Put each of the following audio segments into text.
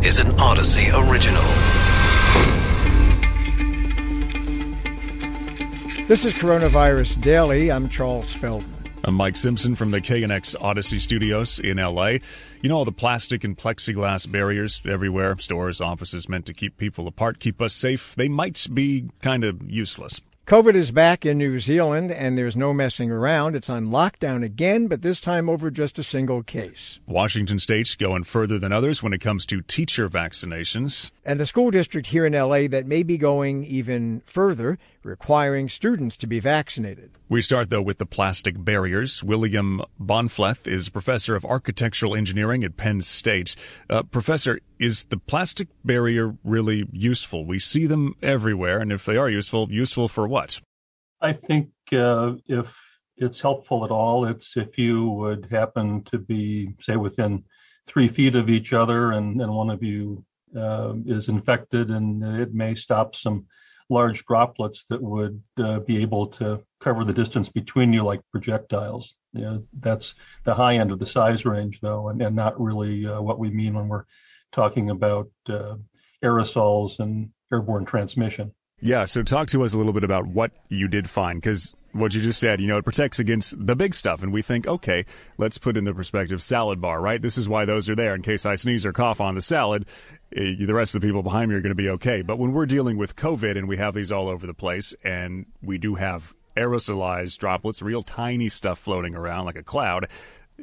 This is an Audacy original. This is Coronavirus Daily. I'm Charles Feldman. I'm Mike Simpson from the KNX Audacy Studios in LA. You know all the plastic and plexiglass barriers everywhere, stores, offices meant to keep people apart, keep us safe. They might be kind of useless. COVID is back in New Zealand, and there's no messing around. It's on lockdown again, but this time over just a single case. Washington state's going further than others when it comes to teacher vaccinations. And a school district here in LA that may be going even further, requiring students to be vaccinated. We start, though, with the plastic barriers. William Bahnfleth is professor of architectural engineering at Penn State. Uh, professor, is the plastic barrier really useful? We see them everywhere, and if they are useful, useful for what? I think uh, if it's helpful at all, it's if you would happen to be, say, within three feet of each other and, and one of you uh, is infected, and it may stop some large droplets that would uh, be able to cover the distance between you like projectiles. That's the high end of the size range, though, and, and not really uh, what we mean when we're talking about uh, aerosols and airborne transmission. Yeah, so talk to us a little bit about what you did find, because what you just said, you know, it protects against the big stuff. And we think, okay, let's put in the perspective salad bar, right? This is why those are there in case I sneeze or cough on the salad. Eh, the rest of the people behind me are going to be okay. But when we're dealing with COVID and we have these all over the place and we do have aerosolized droplets, real tiny stuff floating around like a cloud,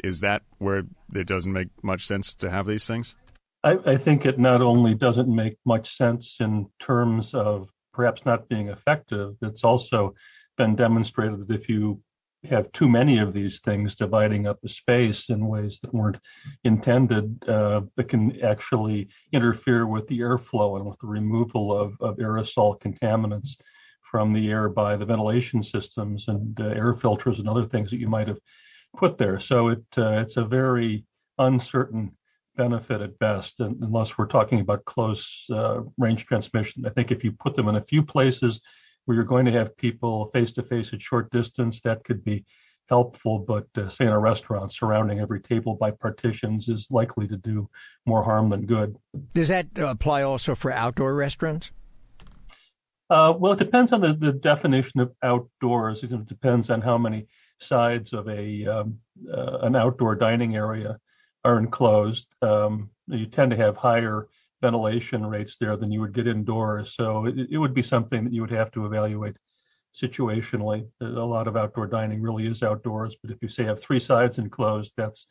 is that where it doesn't make much sense to have these things? I, I think it not only doesn't make much sense in terms of perhaps not being effective, it's also been demonstrated that if you have too many of these things dividing up the space in ways that weren't intended, uh, it can actually interfere with the airflow and with the removal of, of aerosol contaminants from the air by the ventilation systems and uh, air filters and other things that you might have put there. So it uh, it's a very uncertain benefit at best, unless we're talking about close uh, range transmission. I think if you put them in a few places where you're going to have people face to face at short distance, that could be helpful. But uh, say in a restaurant, surrounding every table by partitions is likely to do more harm than good. Does that apply also for outdoor restaurants? Uh, well, it depends on the, the definition of outdoors. It depends on how many sides of a um, uh, an outdoor dining area are enclosed. Um, you tend to have higher ventilation rates there than you would get indoors. So it, it, would be something that you would have to evaluate situationally. A lot of outdoor dining really is outdoors, but if you say have three sides enclosed, that's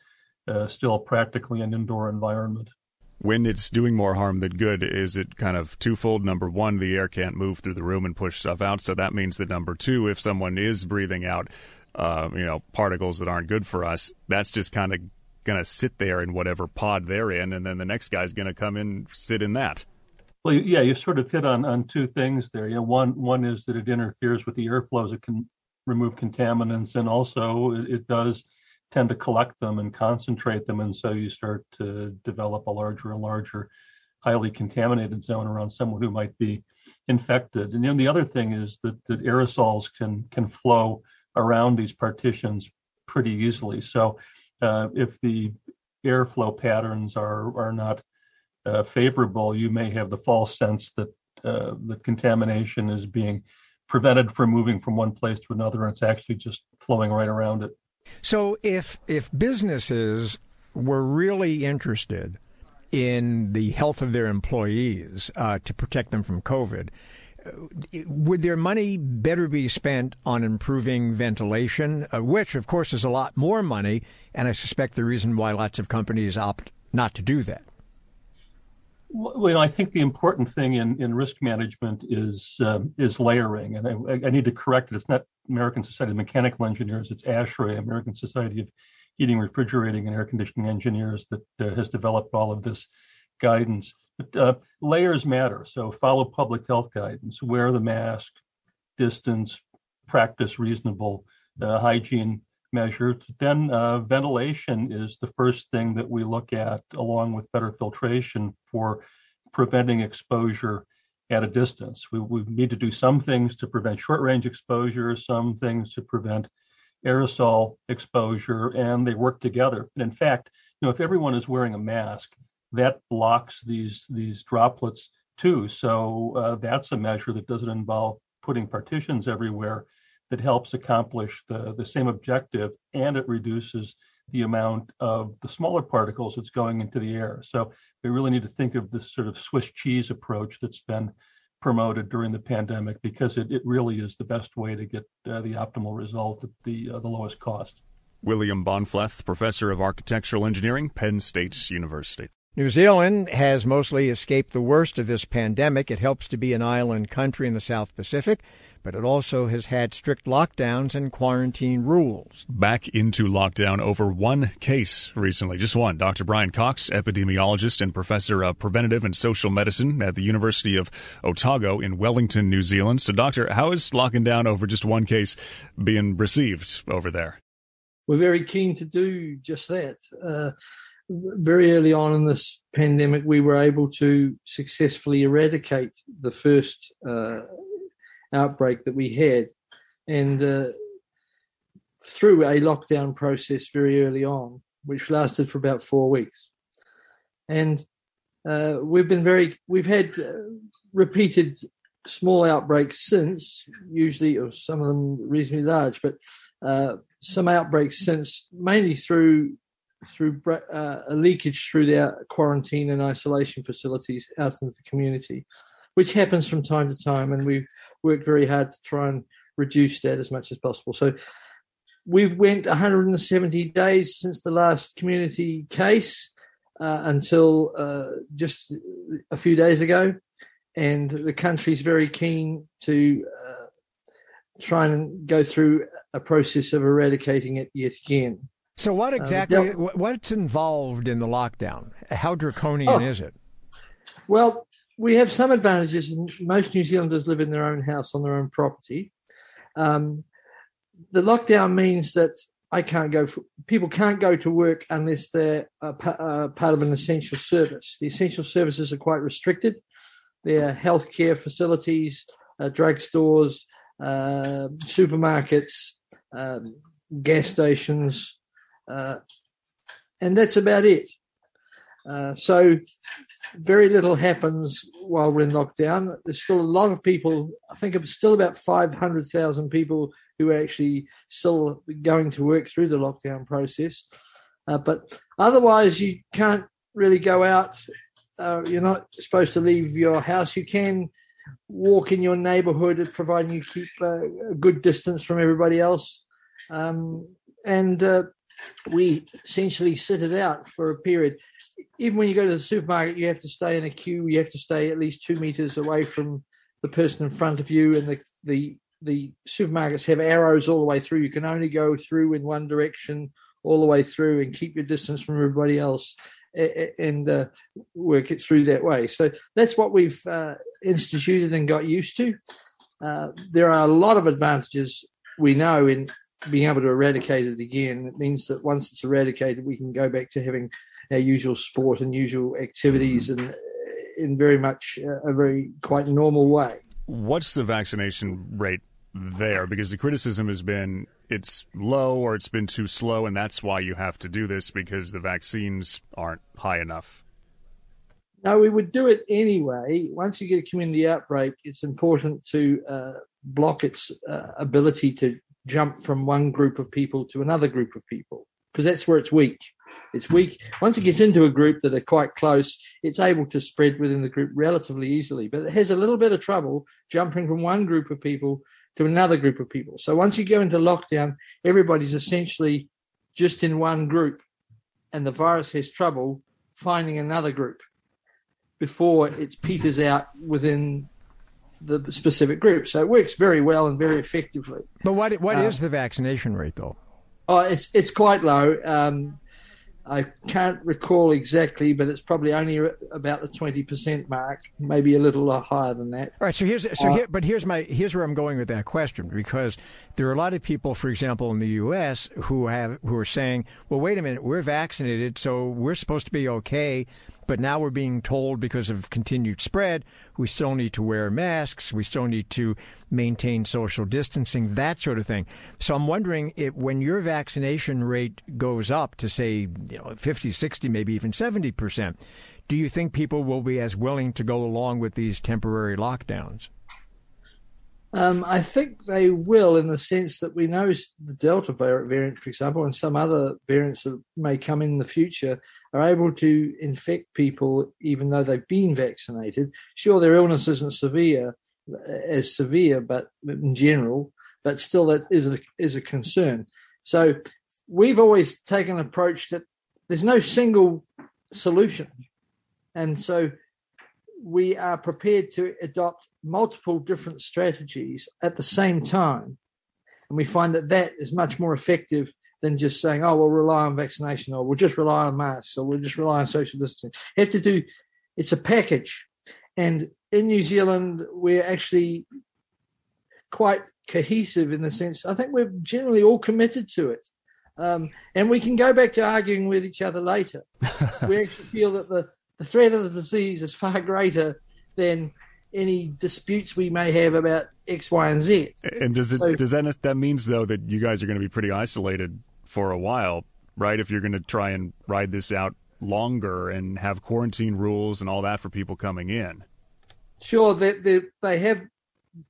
uh, still practically an indoor environment. When it's doing more harm than good, is it kind of twofold? Number one, the air can't move through the room and push stuff out. So that means that number two, if someone is breathing out, uh, you know, particles that aren't good for us, that's just kind of going to sit there in whatever pod they're in, and then the next guy's going to come in sit in that. Well, yeah, you sort of hit on on two things there. Know, one one is that it interferes with the airflows. It can remove contaminants, and also it, it does tend to collect them and concentrate them, and so you start to develop a larger and larger, highly contaminated zone around someone who might be infected. And then the other thing is that that aerosols can can flow around these partitions pretty easily. So uh, if the airflow patterns are are not uh, favorable, you may have the false sense that uh, the contamination is being prevented from moving from one place to another, and it's actually just flowing right around it. So, if if businesses were really interested in the health of their employees uh, to protect them from COVID, would their money better be spent on improving ventilation, uh, which, of course, is a lot more money, and I suspect the reason why lots of companies opt not to do that? Well, I think the important thing in, in risk management is uh, is layering, and I, I, need to correct it. It's not American Society of Mechanical Engineers; it's ASHRAE, American Society of Heating, Refrigerating, and Air Conditioning Engineers, that uh, has developed all of this guidance. Uh, layers matter. So follow public health guidance, wear the mask, distance, practice reasonable uh, hygiene measures. Then uh, ventilation is the first thing that we look at, along with better filtration for preventing exposure at a distance. We, we need to do some things to prevent short range exposure, some things to prevent aerosol exposure, and they work together. And in fact, you know, if everyone is wearing a mask, that blocks these these droplets too. So uh, that's a measure that doesn't involve putting partitions everywhere that helps accomplish the, the same objective and it reduces the amount of the smaller particles that's going into the air. So we really need to think of this sort of Swiss cheese approach that's been promoted during the pandemic because it, it really is the best way to get uh, the optimal result at the uh, the lowest cost. William Bahnfleth, professor of architectural engineering, Penn State University. New Zealand has mostly escaped the worst of this pandemic. It helps to be an island country in the South Pacific, but it also has had strict lockdowns and quarantine rules. Back into lockdown over one case recently, just one. Dr. Brian Cox, epidemiologist and professor of preventative and social medicine at the University of Otago in Wellington, New Zealand. So, Doctor, how is locking down over just one case being received over there? We're very keen to do just that. Uh, very early on in this pandemic, we were able to successfully eradicate the first uh, outbreak that we had. And uh, through a lockdown process very early on, which lasted for about four weeks. And uh, we've been very, we've had uh, repeated small outbreaks since, usually, or some of them reasonably large, but uh, some outbreaks since, mainly through through uh, a leakage through their quarantine and isolation facilities out into the community, which happens from time to time, and we've worked very hard to try and reduce that as much as possible. So we've went 170 days since the last community case uh, until uh, just a few days ago, and the country's very keen to uh, try and go through a process of eradicating it yet again. So, what uh, exactly? Uh, what's involved in the lockdown? How draconian oh, is it? Well, we have some advantages. Most New Zealanders live in their own house on their own property. Um, the lockdown means that I can't go. For, people can't go to work unless they're a, a part of an essential service. The essential services are quite restricted. They're healthcare facilities, uh, drugstores, uh, supermarkets, um, gas stations, uh, and that's about it. Uh, so very little happens while we're in lockdown. There's still a lot of people. I think it's still about 500,000 people who are actually still going to work through the lockdown process. Uh, but otherwise, you can't really go out. Uh, you're not supposed to leave your house. You can walk in your neighborhood, providing you keep uh, a good distance from everybody else. Um, and uh, we essentially sit it out for a period. Even when you go to the supermarket, you have to stay in a queue. You have to stay at least two meters away from the person in front of you, and the the the supermarkets have arrows all the way through. You can only go through in one direction all the way through, and keep your distance from everybody else, and uh, work it through that way. So that's what we've uh, instituted and got used to. Uh, there are a lot of advantages we know in being able to eradicate it again, it means that once it's eradicated, we can go back to having our usual sport and usual activities and in very much a very quite normal way. What's the vaccination rate there? Because the criticism has been it's low or it's been too slow, and that's why you have to do this because the vaccines aren't high enough. No, we would do it anyway. Once you get a community outbreak, it's important to uh, block its uh, ability to jump from one group of people to another group of people because that's where it's weak. It's weak. Once it gets into a group that are quite close, it's able to spread within the group relatively easily. But it has a little bit of trouble jumping from one group of people to another group of people. So once you go into lockdown, everybody's essentially just in one group, and the virus has trouble finding another group before it peters out within the specific group. So it works very well and very effectively. But what what uh, is the vaccination rate though? Oh, it's it's quite low. Um, I can't recall exactly, but it's probably only about the twenty percent mark, maybe a little higher than that. All right. So here's so uh, here, but here's my here's where I'm going with that question because there are a lot of people, for example, in the U.S. who have who are saying, "Well, wait a minute, we're vaccinated, so we're supposed to be okay." But now we're being told because of continued spread, we still need to wear masks, we still need to maintain social distancing, that sort of thing. So I'm wondering if when your vaccination rate goes up to say, you know, 50, 60, maybe even 70%, do you think people will be as willing to go along with these temporary lockdowns? Um, I think they will, in the sense that we know the Delta variant, for example, and some other variants that may come in the future, are able to infect people even though they've been vaccinated. Sure, their illness isn't severe, as severe, but in general, but still that is a, is a concern. So we've always taken an approach that there's no single solution, and so we are prepared to adopt multiple different strategies at the same time. And we find that that is much more effective than just saying, oh, we'll rely on vaccination or we'll just rely on masks or we'll just rely on social distancing. You have to do, it's a package. And in New Zealand, we're actually quite cohesive in the sense, I think we're generally all committed to it. Um, and we can go back to arguing with each other later. we actually feel that the, the threat of the disease is far greater than any disputes we may have about X, Y, and Z. And does it so, does that that means though that you guys are going to be pretty isolated for a while, right? If you're going to try and ride this out longer and have quarantine rules and all that for people coming in. Sure, they they, they have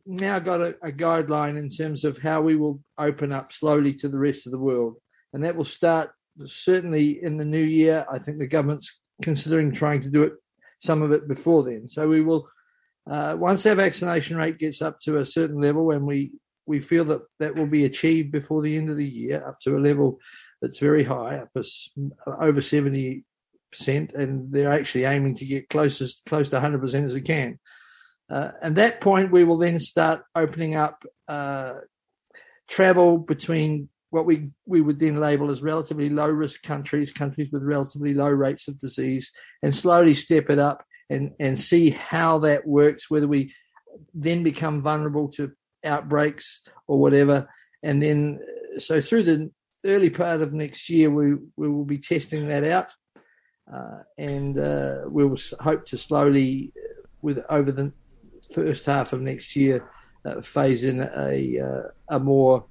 now got a, a guideline in terms of how we will open up slowly to the rest of the world, and that will start certainly in the new year. I think the government's considering trying to do it, some of it before then. So we will, uh, once our vaccination rate gets up to a certain level, and we we feel that that will be achieved before the end of the year, up to a level that's very high, up as, over seventy percent, and they're actually aiming to get closest close to hundred percent as they can. Uh, at that point, we will then start opening up uh, travel between what we, we would then label as relatively low risk countries, countries with relatively low rates of disease, and slowly step it up and, and see how that works, whether we then become vulnerable to outbreaks or whatever. And then, so through the early part of next year, we, we will be testing that out. Uh, and uh, we will hope to slowly, with over the first half of next year, uh, phase in a, uh, a more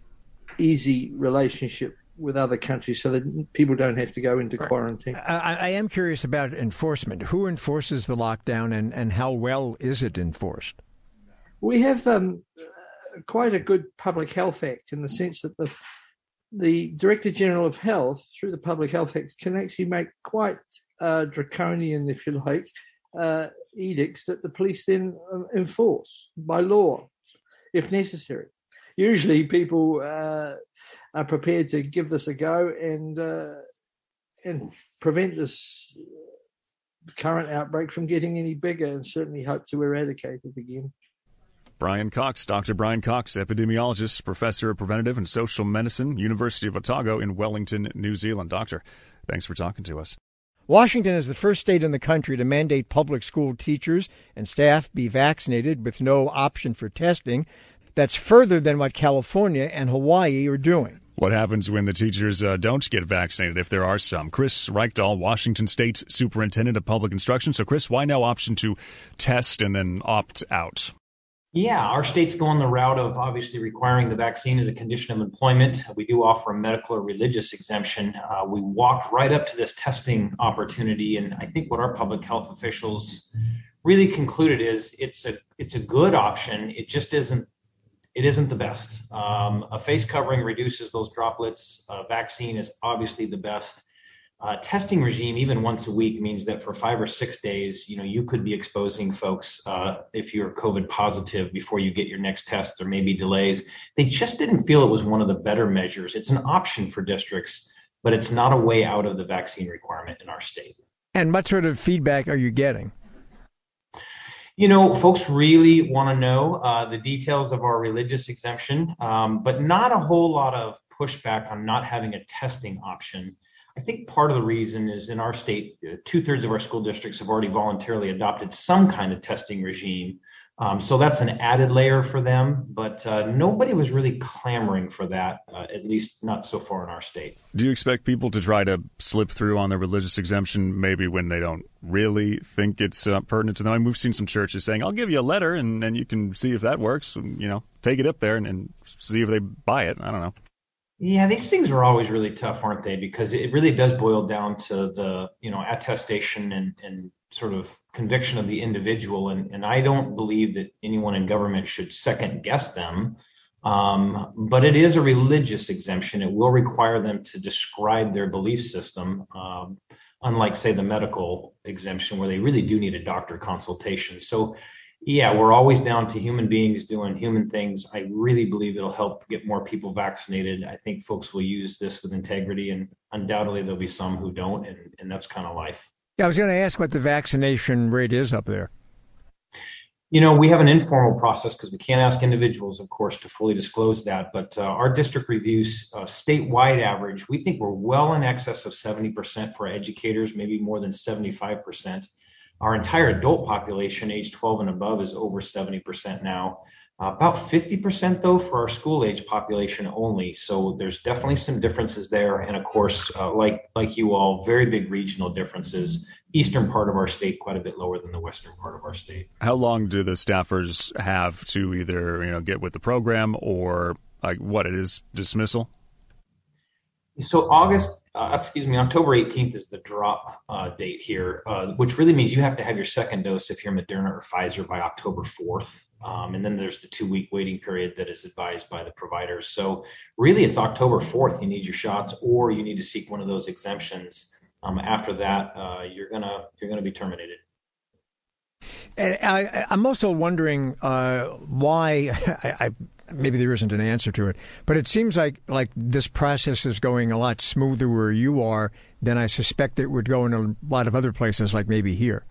easy relationship with other countries so that people don't have to go into quarantine. I, I, am curious about enforcement. Who enforces the lockdown and, and how well is it enforced? We have um, quite a good public health act in the sense that the the Director General of Health, through the Public Health Act, can actually make quite uh, draconian, if you like, uh, edicts that the police then um, enforce by law, if necessary usually people uh, are prepared to give this a go and uh, and prevent this current outbreak from getting any bigger, and certainly hope to eradicate it again. Brian Cox, Dr. Brian Cox, epidemiologist, professor of preventive and social medicine, University of Otago in Wellington, New Zealand. Doctor, thanks for talking to us. Washington is the first state in the country to mandate public school teachers and staff be vaccinated with no option for testing. That's further than what California and Hawaii are doing. What happens when the teachers uh, don't get vaccinated, if there are some? Chris Reykdal, Washington State Superintendent of Public Instruction. So, Chris, why no option to test and then opt out? Yeah, our state's going the route of obviously requiring the vaccine as a condition of employment. We do offer a medical or religious exemption. Uh, we walked right up to this testing opportunity, and I think what our public health officials really concluded is it's a it's a good option. It just isn't it isn't the best. Um, a face covering reduces those droplets. A vaccine is obviously the best. Uh, testing regime, even once a week, means that for five or six days, you know, you could be exposing folks uh, if you're COVID positive before you get your next test. There may be delays. They just didn't feel it was one of the better measures. It's an option for districts, but it's not a way out of the vaccine requirement in our state. And what sort of feedback are you getting? You know, folks really want to know uh, the details of our religious exemption, um, but not a whole lot of pushback on not having a testing option. I think part of the reason is in our state, uh, two thirds of our school districts have already voluntarily adopted some kind of testing regime. Um, so that's an added layer for them, but uh, nobody was really clamoring for that, uh, at least not so far in our state. Do you expect people to try to slip through on the religious exemption maybe when they don't really think it's uh, pertinent to them? I mean, we've seen some churches saying, I'll give you a letter and, and you can see if that works. You know, take it up there and, and see if they buy it. I don't know. Yeah, these things are always really tough, aren't they? Because it really does boil down to the, you know, attestation and, and sort of conviction of the individual. And, and I don't believe that anyone in government should second guess them. Um, but it is a religious exemption. It will require them to describe their belief system, um, unlike, say, the medical exemption, where they really do need a doctor consultation. So yeah, we're always down to human beings doing human things. I really believe it'll help get more people vaccinated. I think folks will use this with integrity, and undoubtedly there'll be some who don't, and, and that's kind of life. Yeah, I was going to ask what the vaccination rate is up there. You know, we have an informal process because we can't ask individuals, of course, to fully disclose that. But uh, our district reviews uh, statewide average, we think we're well in excess of 70% for educators, maybe more than 75%. Our entire adult population, age 12 and above, is over 70% now. Uh, about 50% though for our school age population only. So there's definitely some differences there, and of course, uh, like like you all, very big regional differences. Eastern part of our state quite a bit lower than the western part of our state. How long do the staffers have to either you know get with the program or like what it is dismissal? So August, uh, excuse me, October 18th is the drop uh, date here, uh, which really means you have to have your second dose if you're Moderna or Pfizer by October 4th. Um, and then there's the two week waiting period that is advised by the providers. So really, it's October 4th. You need your shots, or you need to seek one of those exemptions. Um, after that, uh, you're gonna you're gonna be terminated. And I, am also wondering uh, why. I, I, maybe there isn't an answer to it, but it seems like like this process is going a lot smoother where you are than I suspect it would go in a lot of other places, like maybe here.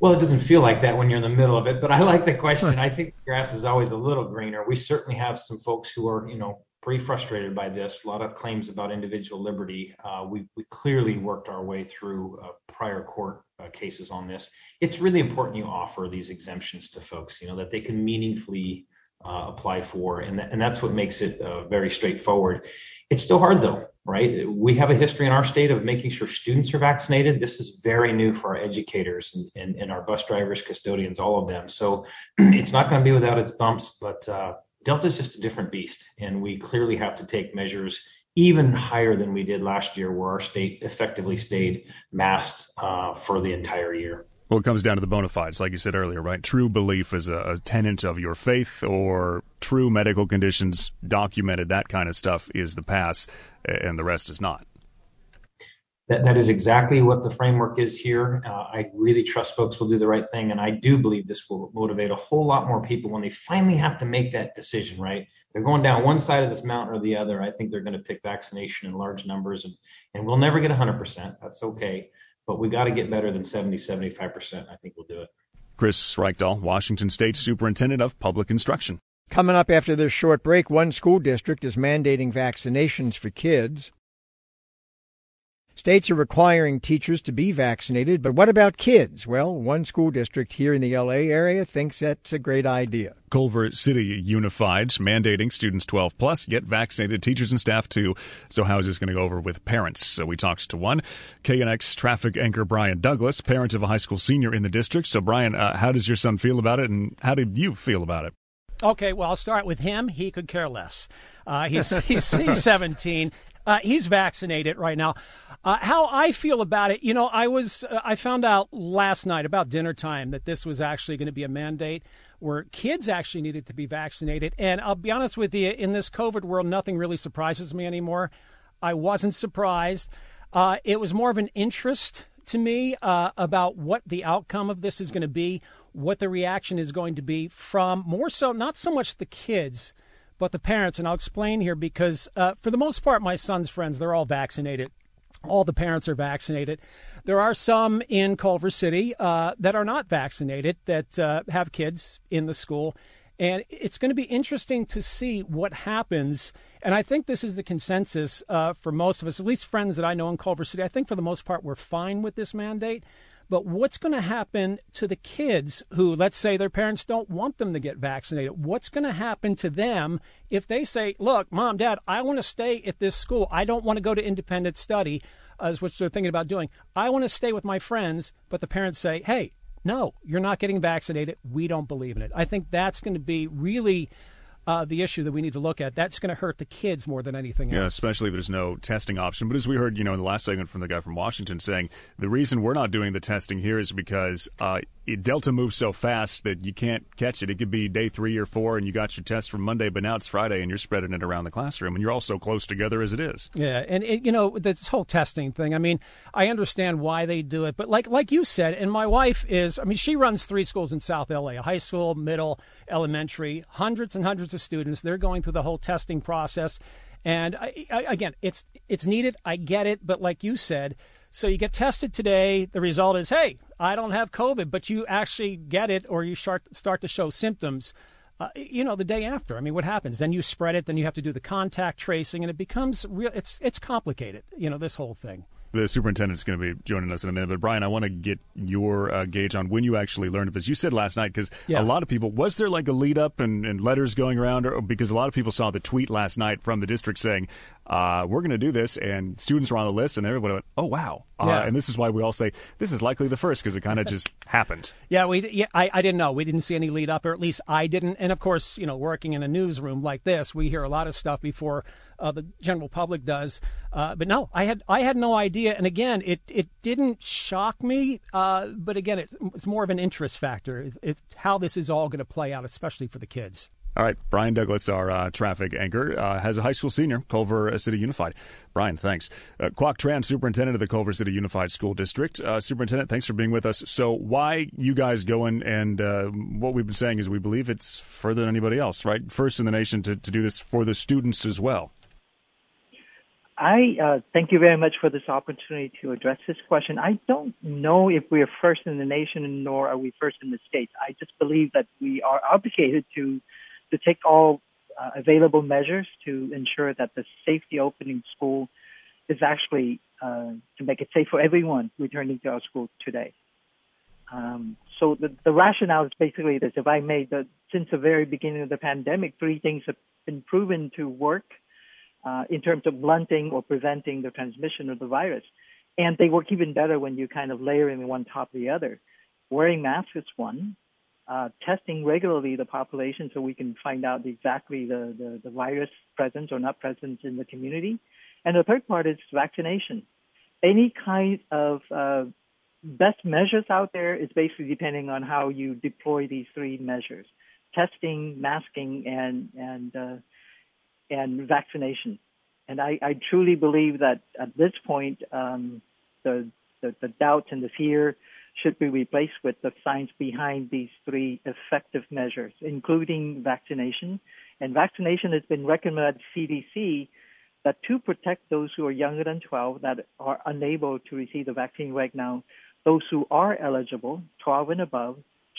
Well, it doesn't feel like that when you're in the middle of it, but I like the question. I think the grass is always a little greener. We certainly have some folks who are, you know, pretty frustrated by this. A lot of claims about individual liberty. Uh, we, we clearly worked our way through uh, prior court uh, cases on this. It's really important you offer these exemptions to folks, you know, that they can meaningfully uh, apply for, and and that's what makes it uh, very straightforward. It's still hard though, right? We have a history in our state of making sure students are vaccinated. This is very new for our educators and, and, and our bus drivers, custodians, all of them. So it's not going to be without its bumps, but uh, Delta is just a different beast, and we clearly have to take measures even higher than we did last year, where our state effectively stayed masked uh, for the entire year. Well, it comes down to the bona fides, like you said earlier, right? True belief is a, a tenet of your faith, or true medical conditions documented, that kind of stuff is the pass, and the rest is not. That, that is exactly what the framework is here. Uh, I really trust folks will do the right thing, and I do believe this will motivate a whole lot more people when they finally have to make that decision. Right? They're going down one side of this mountain or the other. I think they're going to pick vaccination in large numbers, and and we'll never get 100%. That's okay but we got to get better than 70, 75%. I think we'll do it. Chris Reykdal, Washington State Superintendent of Public Instruction. Coming up after this short break, one school district is mandating vaccinations for kids. States are requiring teachers to be vaccinated, but what about kids? Well, one school district here in the LA area thinks that's a great idea. Culver City Unified mandating students 12 plus get vaccinated, teachers and staff too. So how is this going to go over with parents? So we talked to one KNX traffic anchor Brian Douglas, parent of a high school senior in the district. So Brian, uh, how does your son feel about it, and how did you feel about it? Okay, well I'll start with him. He could care less. Uh, he's, he's, he's 17. Uh, he's vaccinated right now. Uh, how I feel about it, you know, I was uh, I found out last night about dinner time that this was actually going to be a mandate where kids actually needed to be vaccinated. And I'll be honest with you, in this COVID world, nothing really surprises me anymore. I wasn't surprised. Uh, it was more of an interest to me uh, about what the outcome of this is going to be, what the reaction is going to be from more so not so much the kids but the parents. And I'll explain here because, uh, for the most part, my son's friends, they're all vaccinated. All the parents are vaccinated. There are some in Culver City uh, that are not vaccinated that uh, have kids in the school. And it's going to be interesting to see what happens. And I think this is the consensus uh, for most of us, at least friends that I know in Culver City. I think for the most part, we're fine with this mandate. But what's going to happen to the kids who, let's say, their parents don't want them to get vaccinated? What's going to happen to them if they say, look, mom, dad, I want to stay at this school. I don't want to go to independent study, as what they're thinking about doing. I want to stay with my friends, but the parents say, hey, no, you're not getting vaccinated. We don't believe in it. I think that's going to be really uh, the issue that we need to look at. That's going to hurt the kids more than anything else. Yeah, especially if there's no testing option. But as we heard, you know, in the last segment from the guy from Washington saying the reason we're not doing the testing here is because uh, Delta moves so fast that you can't catch it. It could be day three or four, and you got your test from Monday, but now it's Friday, and you're spreading it around the classroom, and you're all so close together as it is. Yeah, and it, you know this whole testing thing. I mean, I understand why they do it, but like like you said, and my wife is. I mean, she runs three schools in South LA: a high school, middle, elementary. Hundreds and hundreds of students. They're going through the whole testing process, and I, I, again, it's it's needed. I get it, but like you said so you get tested today. The result is, hey, I don't have COVID, but you actually get it or you start, start to show symptoms. Uh, you know, the day after. I mean, what happens? Then you spread it. Then you have to do the contact tracing, and it becomes real. It's it's complicated. You know, this whole thing the superintendent's going to be joining us in a minute. But Brian, I want to get your uh, gauge on when you actually learned of this. You said last night because yeah. a lot of people was there like a lead up and, and letters going around, or, because a lot of people saw the tweet last night from the district saying uh, we're going to do this, and students were on the list, and everybody went, "Oh wow!" Uh, yeah. And this is why we all say this is likely the first because it kind of just happened. Yeah, we yeah, I, I didn't know. We didn't see any lead up, or at least I didn't. And of course, you know, working in a newsroom like this, we hear a lot of stuff before uh, the general public does. Uh, but no, I had I had no idea. And again, it it didn't shock me. Uh, but again, it, it's more of an interest factor. It's how this is all going to play out, especially for the kids. All right, Brian Douglas, our uh, traffic anchor, uh, has a high school senior, Culver City Unified. Brian, thanks. Uh, Quoc Tran, superintendent of the Culver City Unified School District. Uh, superintendent, thanks for being with us. So, why you guys going? And uh, what we've been saying is we believe it's further than anybody else, right? First in the nation to, to do this for the students as well. I uh, thank you very much for this opportunity to address this question. I don't know if we are first in the nation, nor are we first in the states. I just believe that we are obligated to to take all uh, available measures to ensure that the safety opening school is actually uh, to make it safe for everyone returning to our school today. Um, so the, the rationale is basically this: if I the since the very beginning of the pandemic, three things have been proven to work uh, in terms of blunting or preventing the transmission of the virus. And they work even better when you kind of layer in one top of the other. Wearing masks is one. Uh, testing regularly the population so we can find out exactly the, the, the virus presence or not presence in the community. And the third part is vaccination. Any kind of uh, best measures out there is basically depending on how you deploy these three measures: testing, masking, and and uh, and vaccination. And I, I truly believe that at this point, um, the, the, the doubt and the fear should be replaced with the science behind these three effective measures, including vaccination. And vaccination has been recommended by CDC that to protect those who are younger than 12 that are unable to receive the vaccine right now, those who are eligible, 12 and above,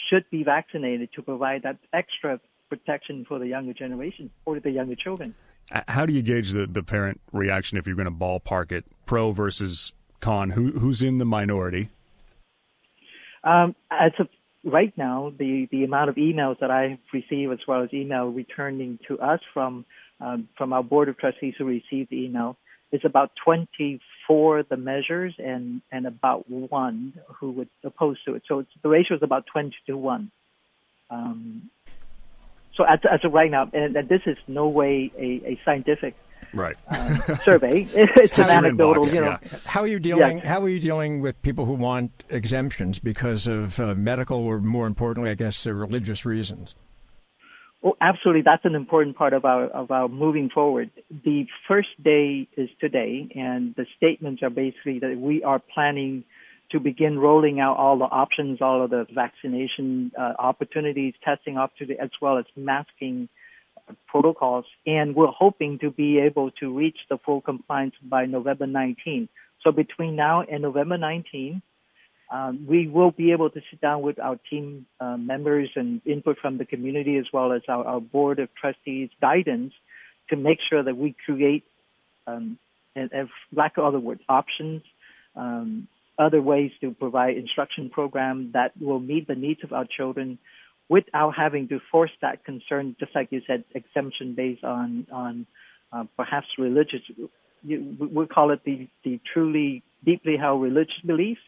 should be vaccinated to provide that extra protection for the younger generation or the younger children. How do you gauge the, the parent reaction if you're going to ballpark it, pro versus con? Who, who's in the minority? Um, as of right now, the, the amount of emails that I've received, as well as email returning to us from um, from our board of trustees who received the email, is about 24 the measures and and about one who would oppose to it. So the ratio is about 20 to one. Um, so as, as of right now, and, and this is no way a, a scientific right um, survey. It's, an anecdotal. Inbox, you know. Yeah. How are you dealing? Yeah. How are you dealing with people who want exemptions because of uh, medical, or more importantly, I guess, uh, religious reasons? Oh, absolutely. That's an important part of our of our moving forward. The first day is today, and the statements are basically that we are planning to begin rolling out all the options, all of the vaccination uh, opportunities, testing opportunities, as well as masking protocols. And we're hoping to be able to reach the full compliance by November 19. So between now and November 19, um, we will be able to sit down with our team uh, members and input from the community as well as our, our board of trustees guidance to make sure that we create, um, and, and lack of other words, options um, other ways to provide instruction program that will meet the needs of our children without having to force that concern, just like you said, exemption based on on uh, perhaps religious. You, we'll call it the the truly deeply held religious beliefs,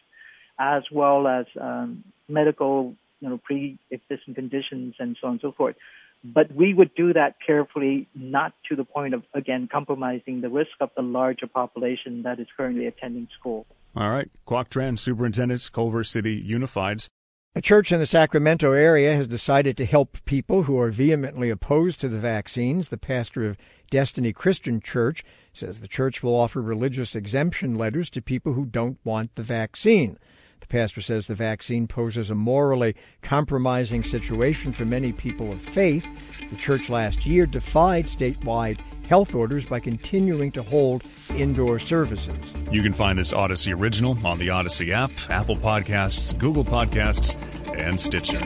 as well as um, medical, you know, pre-existing conditions and so on and so forth. But we would do that carefully, not to the point of again compromising the risk of the larger population that is currently attending school. All right, Quoc Tran Superintendents, Culver City Unifieds. A church in the Sacramento area has decided to help people who are vehemently opposed to the vaccines. The pastor of Destiny Christian Church says the church will offer religious exemption letters to people who don't want the vaccine. The pastor says the vaccine poses a morally compromising situation for many people of faith. The church last year defied statewide health orders by continuing to hold indoor services. You can find this Audacy original on the Audacy app, Apple Podcasts, Google Podcasts, and Stitcher.